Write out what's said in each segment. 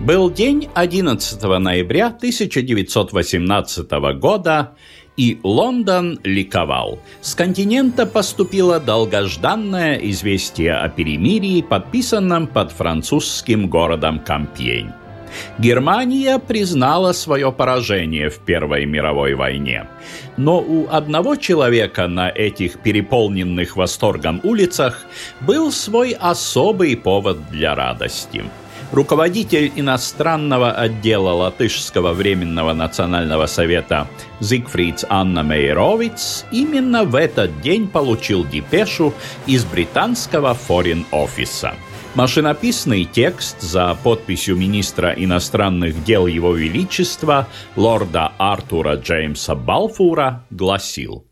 Был день 11 ноября 1918 года, и Лондон ликовал. С континента поступило долгожданное известие о перемирии, подписанном под французским городом Кампьень. Германия признала свое поражение в Первой мировой войне. Но у одного человека на этих переполненных восторгом улицах был свой особый повод для радости – Руководитель иностранного отдела Латышского временного национального совета Зигфридс Анна Мейровиц именно в этот день получил депешу из британского форин-офиса. Машинописный текст за подписью министра иностранных дел Его Величества лорда Артура Джеймса Балфура гласил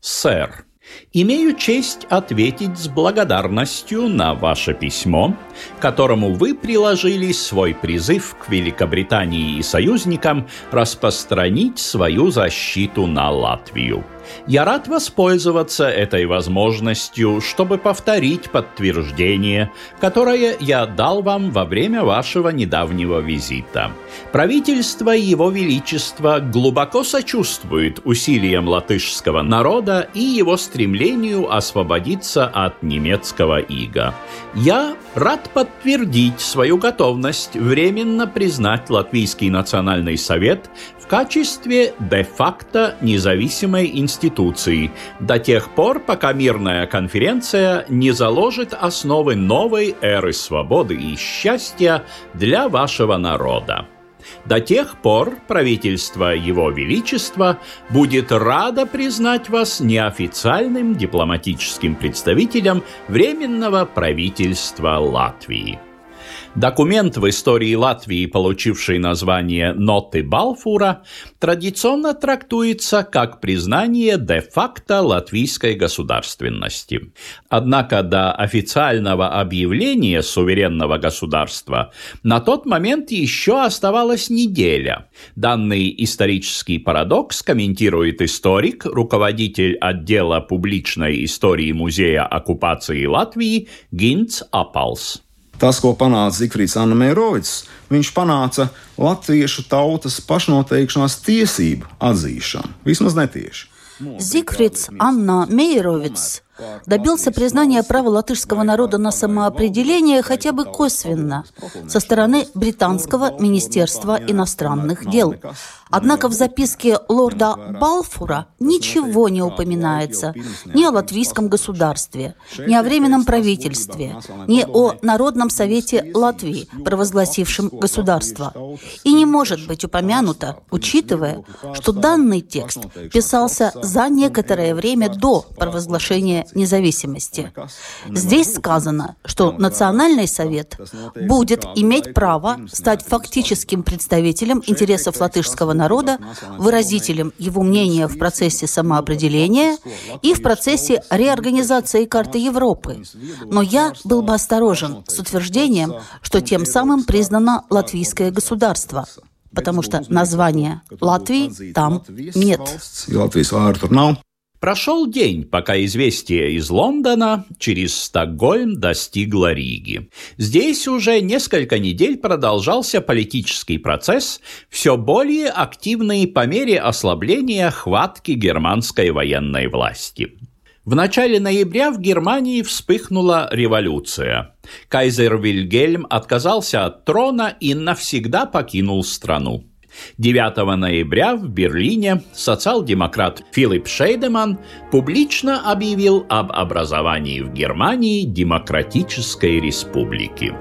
«Сэр, Имею честь ответить с благодарностью на ваше письмо, которому вы приложили свой призыв к Великобритании и союзникам распространить свою защиту на Латвию. Я рад воспользоваться этой возможностью, чтобы повторить подтверждение, которое я дал вам во время вашего недавнего визита. Правительство Его Величества глубоко сочувствует усилиям латышского народа и его стремлению освободиться от немецкого ига. Я рад подтвердить свою готовность временно признать Латвийский национальный совет качестве де-факто независимой институции до тех пор, пока мирная конференция не заложит основы новой эры свободы и счастья для вашего народа. До тех пор правительство Его Величества будет радо признать вас неофициальным дипломатическим представителем Временного правительства Латвии. Документ в истории Латвии, получивший название «Ноты Балфура», традиционно трактуется как признание де-факто латвийской государственности. Однако до официального объявления суверенного государства на тот момент еще оставалась неделя. Данный исторический парадокс комментирует историк, руководитель отдела публичной истории Музея оккупации Латвии Гинц Апалс. Tas, ko panāca Zifrits Anamērovics, viņš panāca latviešu tautas pašnoteikšanās tiesību atzīšanu, vismaz netieši. Zifrits Anna Mīrovits добился признания права латышского народа на самоопределение хотя бы косвенно со стороны британского Министерства иностранных дел. Однако в записке лорда Балфура ничего не упоминается ни о латвийском государстве, ни о временном правительстве, ни о Народном совете Латвии, провозгласившем государство. И не может быть упомянуто, учитывая, что данный текст писался за некоторое время до провозглашения независимости. Здесь сказано, что Национальный совет будет иметь право стать фактическим представителем интересов латышского народа, выразителем его мнения в процессе самоопределения и в процессе реорганизации карты Европы. Но я был бы осторожен с утверждением, что тем самым признано латвийское государство потому что названия Латвии там нет. Прошел день, пока известие из Лондона через Стокгольм достигло Риги. Здесь уже несколько недель продолжался политический процесс, все более активный по мере ослабления хватки германской военной власти. В начале ноября в Германии вспыхнула революция. Кайзер Вильгельм отказался от трона и навсегда покинул страну. 9 ноября в Берлине социал-демократ Филипп Шейдеман публично объявил об образовании в Германии Демократической Республики.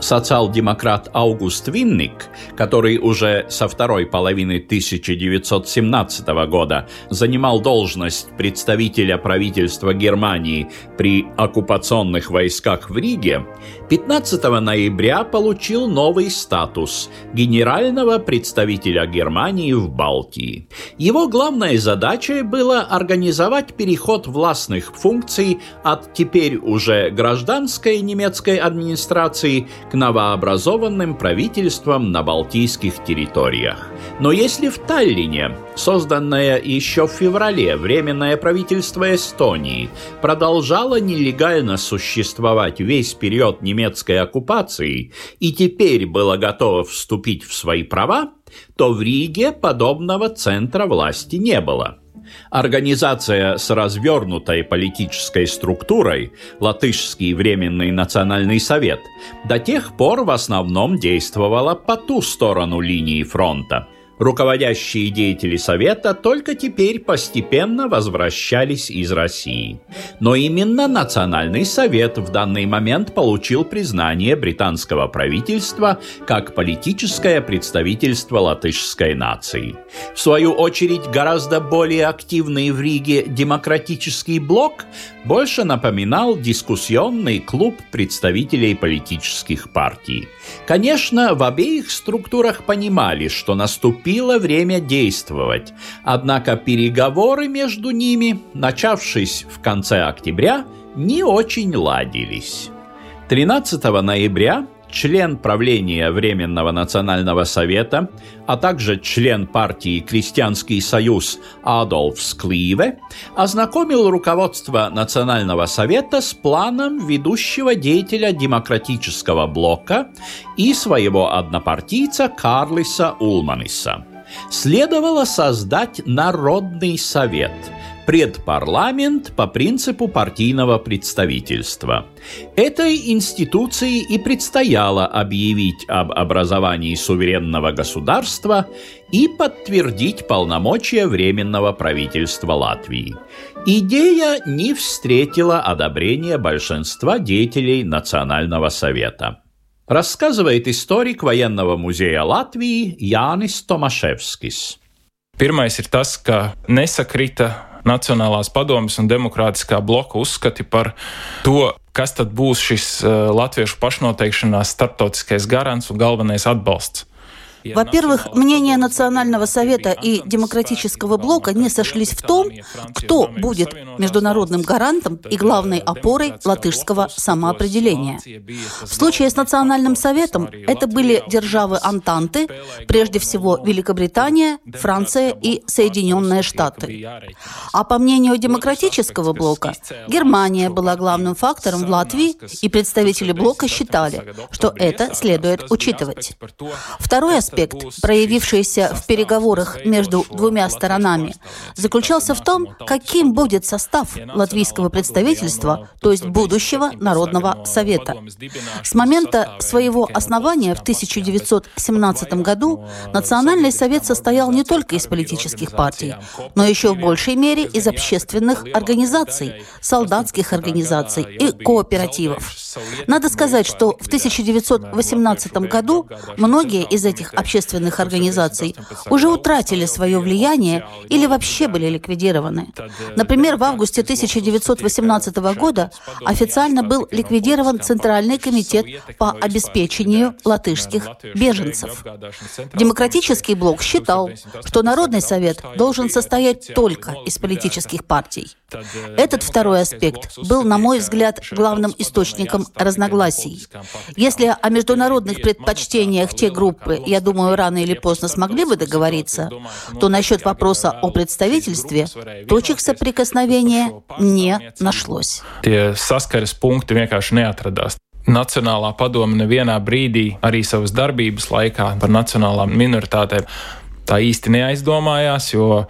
Социал-демократ Аугуст Винник, который уже со второй половины 1917 года занимал должность представителя правительства Германии при оккупационных войсках в Риге, 15 ноября получил новый статус – генерального представителя Германии в Балтии. Его главной задачей было организовать переход властных функций от теперь уже гражданской немецкой администрации к новообразованным правительствам на балтийских территориях. Но если в Таллине, созданное еще в феврале Временное правительство Эстонии, продолжало нелегально существовать весь период немецкой оккупации и теперь было готово вступить в свои права, то в Риге подобного центра власти не было – Организация с развернутой политической структурой, Латышский Временный Национальный Совет, до тех пор в основном действовала по ту сторону линии фронта – Руководящие деятели Совета только теперь постепенно возвращались из России. Но именно Национальный Совет в данный момент получил признание британского правительства как политическое представительство латышской нации. В свою очередь, гораздо более активный в Риге демократический блок больше напоминал дискуссионный клуб представителей политических партий. Конечно, в обеих структурах понимали, что наступило время действовать, однако переговоры между ними, начавшись в конце октября, не очень ладились. 13 ноября член правления Временного национального совета, а также член партии «Крестьянский союз» Адольф Скливе, ознакомил руководство Национального совета с планом ведущего деятеля демократического блока и своего однопартийца Карлиса Улманиса. Следовало создать Народный совет – предпарламент по принципу партийного представительства. Этой институции и предстояло объявить об образовании суверенного государства и подтвердить полномочия Временного правительства Латвии. Идея не встретила одобрения большинства деятелей Национального совета. Рассказывает историк военного музея Латвии Янис Томашевскис. Pirmais ir tas, ka nesakrita Nacionālās padomjas un demokrātiskā bloka uzskati par to, kas tad būs šis eh, latviešu pašnoteikšanās starptautiskais garants un galvenais atbalsts. Во-первых, мнения Национального совета и Демократического блока не сошлись в том, кто будет международным гарантом и главной опорой латышского самоопределения. В случае с Национальным советом это были державы Антанты, прежде всего Великобритания, Франция и Соединенные Штаты. А по мнению Демократического блока, Германия была главным фактором в Латвии, и представители блока считали, что это следует учитывать. Второй аспект аспект, проявившийся в переговорах между двумя сторонами, заключался в том, каким будет состав латвийского представительства, то есть будущего Народного Совета. С момента своего основания в 1917 году Национальный Совет состоял не только из политических партий, но еще в большей мере из общественных организаций, солдатских организаций и кооперативов. Надо сказать, что в 1918 году многие из этих общественных организаций уже утратили свое влияние или вообще были ликвидированы. Например, в августе 1918 года официально был ликвидирован Центральный комитет по обеспечению латышских беженцев. Демократический блок считал, что Народный совет должен состоять только из политических партий. Этот второй аспект был, на мой взгляд, главным источником разногласий. Если о международных предпочтениях те группы, я думаю, рано или поздно смогли бы договориться, то насчет вопроса о представительстве точек соприкосновения не нашлось. Nacionālā padome nevienā brīdī arī savas darbības laikā par nacionālām minoritātēm tā īsti neaizdomājās, jo...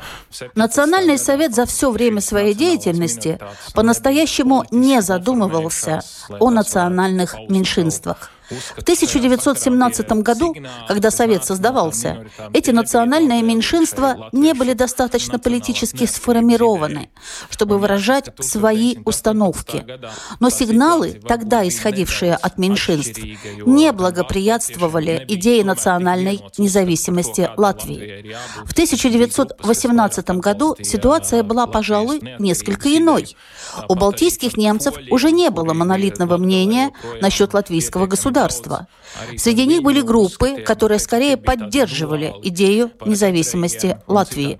Национальный совет за все время своей деятельности по-настоящему не задумывался о национальных меньшинствах. В 1917 году, когда Совет создавался, эти национальные меньшинства не были достаточно политически сформированы, чтобы выражать свои установки. Но сигналы, тогда исходившие от меньшинств, не благоприятствовали идее национальной независимости Латвии. В 1918 году ситуация была, пожалуй, несколько иной. У балтийских немцев уже не было монолитного мнения насчет латвийского государства. Среди них были группы, которые скорее поддерживали идею независимости Латвии.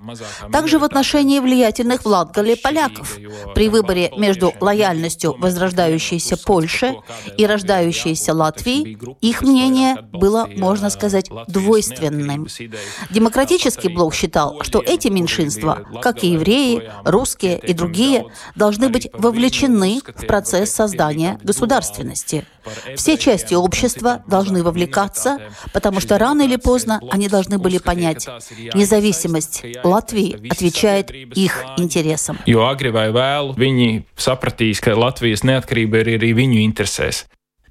Также в отношении влиятельных в Латгале поляков. При выборе между лояльностью возрождающейся Польши и рождающейся Латвии их мнение было, можно сказать, двойственным. Демократический блок считал, что эти меньшинства, как и евреи, русские и другие, должны быть вовлечены в процесс создания государственности. Все части общества должны вовлекаться, потому что рано или поздно они должны были понять, независимость Латвии отвечает их интересам.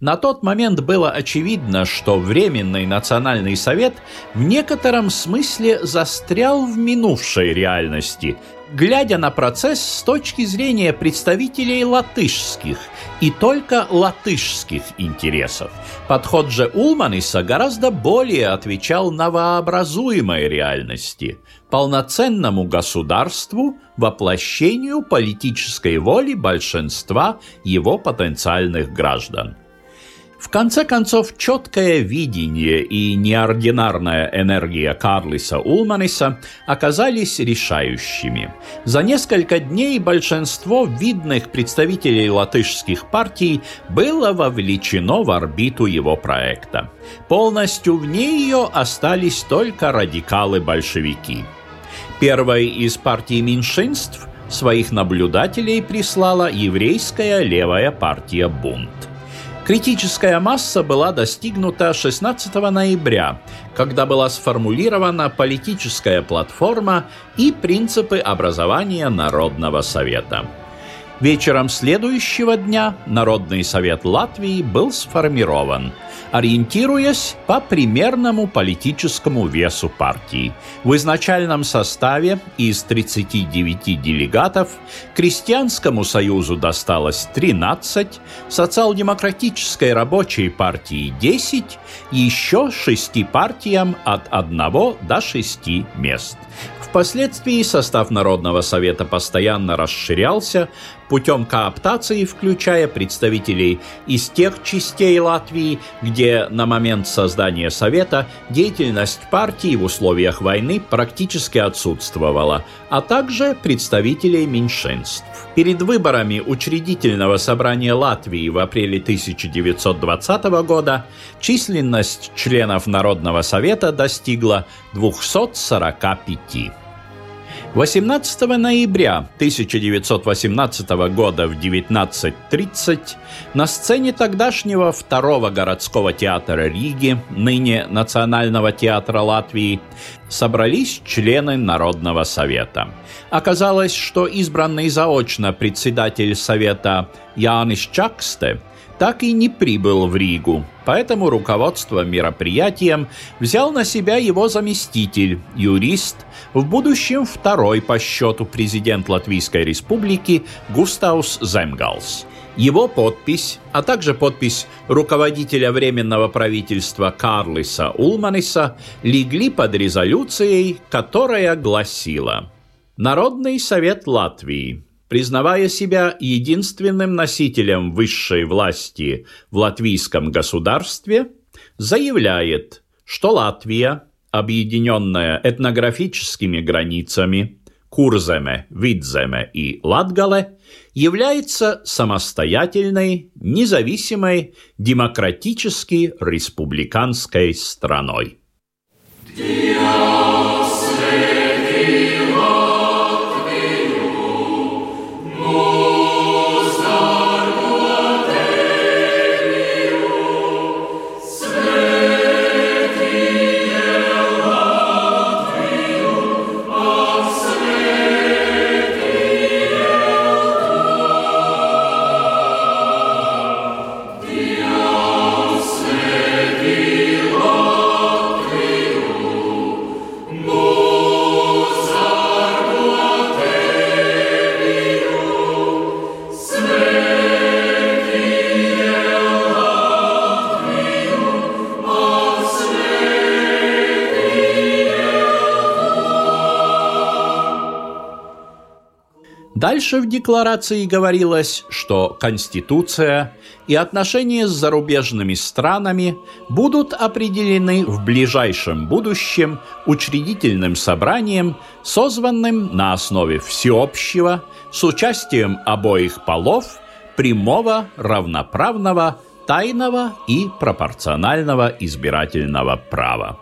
На тот момент было очевидно, что Временный национальный совет в некотором смысле застрял в минувшей реальности, глядя на процесс с точки зрения представителей латышских и только латышских интересов. Подход же Улманиса гораздо более отвечал новообразуемой реальности, полноценному государству, воплощению политической воли большинства его потенциальных граждан. В конце концов, четкое видение и неординарная энергия Карлиса Улманиса оказались решающими. За несколько дней большинство видных представителей латышских партий было вовлечено в орбиту его проекта. Полностью вне ее остались только радикалы-большевики. Первой из партий меньшинств своих наблюдателей прислала еврейская левая партия «Бунт». Критическая масса была достигнута 16 ноября, когда была сформулирована политическая платформа и принципы образования Народного совета. Вечером следующего дня Народный совет Латвии был сформирован – ориентируясь по примерному политическому весу партии. В изначальном составе из 39 делегатов Крестьянскому союзу досталось 13, Социал-демократической рабочей партии 10, еще шести партиям от 1 до 6 мест. Впоследствии состав Народного совета постоянно расширялся путем кооптации, включая представителей из тех частей Латвии, где на момент создания Совета деятельность партии в условиях войны практически отсутствовала, а также представителей меньшинств. Перед выборами учредительного собрания Латвии в апреле 1920 года численность членов Народного совета достигла 245. 18 ноября 1918 года в 19.30 на сцене тогдашнего второго городского театра Риги, ныне Национального театра Латвии, собрались члены Народного совета. Оказалось, что избранный заочно председатель совета Янис Чаксте – так и не прибыл в Ригу, поэтому руководство мероприятием взял на себя его заместитель, юрист, в будущем второй по счету президент Латвийской Республики Густавус Земгалс. Его подпись, а также подпись руководителя Временного правительства Карлиса Улманиса легли под резолюцией, которая гласила «Народный совет Латвии признавая себя единственным носителем высшей власти в латвийском государстве, заявляет, что Латвия, объединенная этнографическими границами Курземе, Видземе и Латгале, является самостоятельной, независимой, демократически республиканской страной. Диа! Дальше в декларации говорилось, что Конституция и отношения с зарубежными странами будут определены в ближайшем будущем учредительным собранием, созванным на основе всеобщего, с участием обоих полов, прямого, равноправного, тайного и пропорционального избирательного права.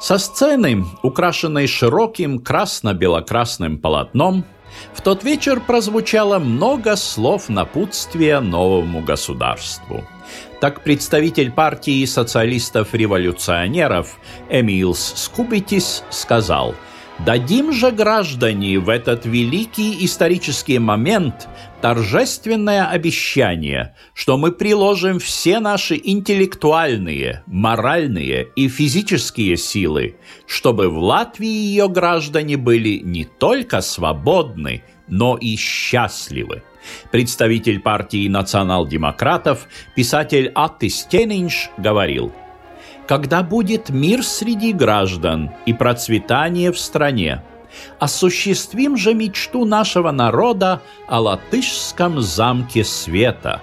Со сцены, украшенной широким красно-белокрасным полотном, в тот вечер прозвучало много слов напутствия новому государству. Так представитель партии социалистов-революционеров Эмилс Скубитис сказал – Дадим же, граждане, в этот великий исторический момент торжественное обещание, что мы приложим все наши интеллектуальные, моральные и физические силы, чтобы в Латвии ее граждане были не только свободны, но и счастливы. Представитель партии национал-демократов, писатель Аттис Тенинш говорил – когда будет мир среди граждан и процветание в стране. Осуществим же мечту нашего народа о латышском замке света,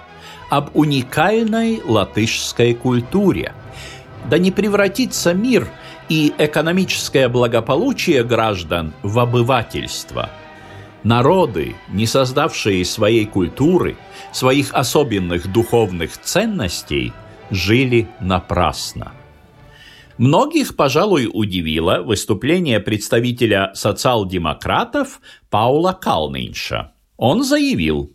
об уникальной латышской культуре. Да не превратится мир и экономическое благополучие граждан в обывательство. Народы, не создавшие своей культуры, своих особенных духовных ценностей, жили напрасно. Многих, пожалуй, удивило выступление представителя социал-демократов Паула Калнинша. Он заявил,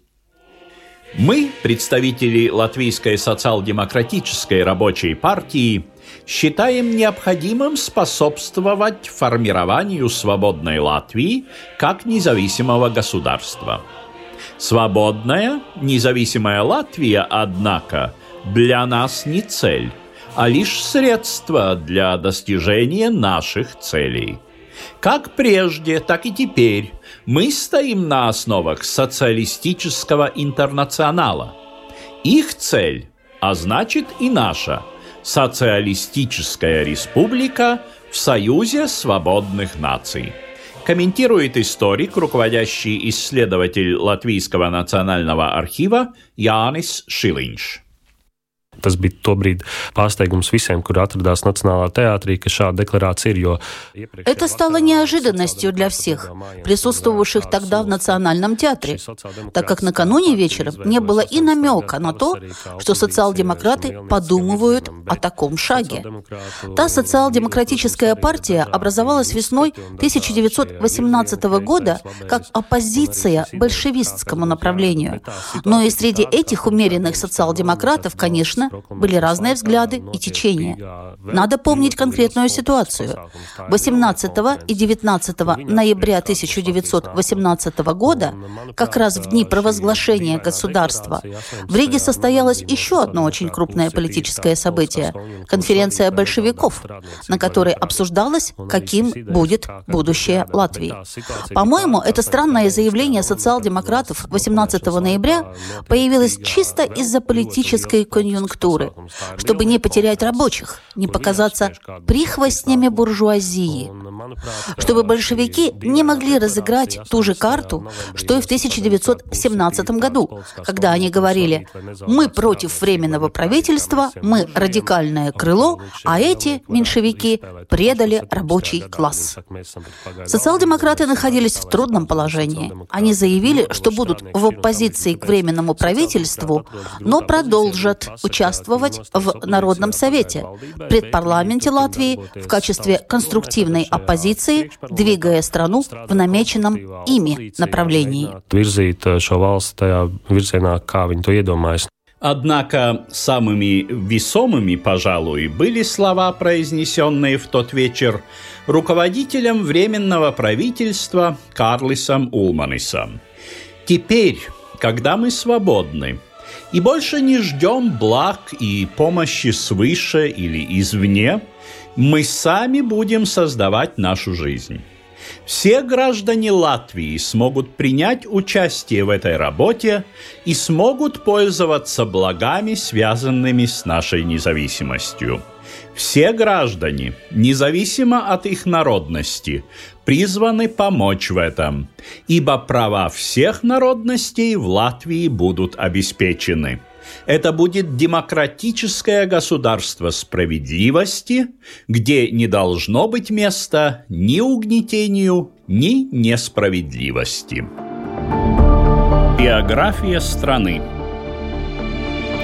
«Мы, представители Латвийской социал-демократической рабочей партии, считаем необходимым способствовать формированию свободной Латвии как независимого государства. Свободная, независимая Латвия, однако, для нас не цель, а лишь средство для достижения наших целей. Как прежде, так и теперь мы стоим на основах социалистического интернационала. Их цель, а значит и наша, социалистическая республика в Союзе свободных наций. Комментирует историк, руководящий исследователь Латвийского национального архива Янис Шилинш. Tas bija tobrīd pārsteigums visiem, kur atradās Национального театре, ka šāda декларация ir, jo... Это стало неожиданностью для всех, присутствовавших тогда в Национальном театре, так как накануне вечером не было и намека на то, что социал-демократы подумывают о таком шаге. Та социал-демократическая партия образовалась весной 1918 года как оппозиция большевистскому направлению. Но и среди этих умеренных социал-демократов, конечно, были разные взгляды и течения. Надо помнить конкретную ситуацию. 18 и 19 ноября 1918 года, как раз в дни провозглашения государства, в Риге состоялось еще одно очень крупное политическое событие – конференция большевиков, на которой обсуждалось, каким будет будущее Латвии. По-моему, это странное заявление социал-демократов 18 ноября появилось чисто из-за политической конъюнктуры структуры, чтобы не потерять рабочих, не показаться прихвостнями буржуазии, чтобы большевики не могли разыграть ту же карту, что и в 1917 году, когда они говорили «Мы против временного правительства, мы радикальное крыло, а эти, меньшевики, предали рабочий класс». Социал-демократы находились в трудном положении. Они заявили, что будут в оппозиции к временному правительству, но продолжат участвовать участвовать в Народном совете, предпарламенте Латвии в качестве конструктивной оппозиции, двигая страну в намеченном ими направлении. Однако самыми весомыми, пожалуй, были слова, произнесенные в тот вечер руководителем Временного правительства Карлисом Улманисом. «Теперь, когда мы свободны, и больше не ждем благ и помощи свыше или извне, мы сами будем создавать нашу жизнь. Все граждане Латвии смогут принять участие в этой работе и смогут пользоваться благами, связанными с нашей независимостью. Все граждане, независимо от их народности, призваны помочь в этом, ибо права всех народностей в Латвии будут обеспечены. Это будет демократическое государство справедливости, где не должно быть места ни угнетению, ни несправедливости. Биография страны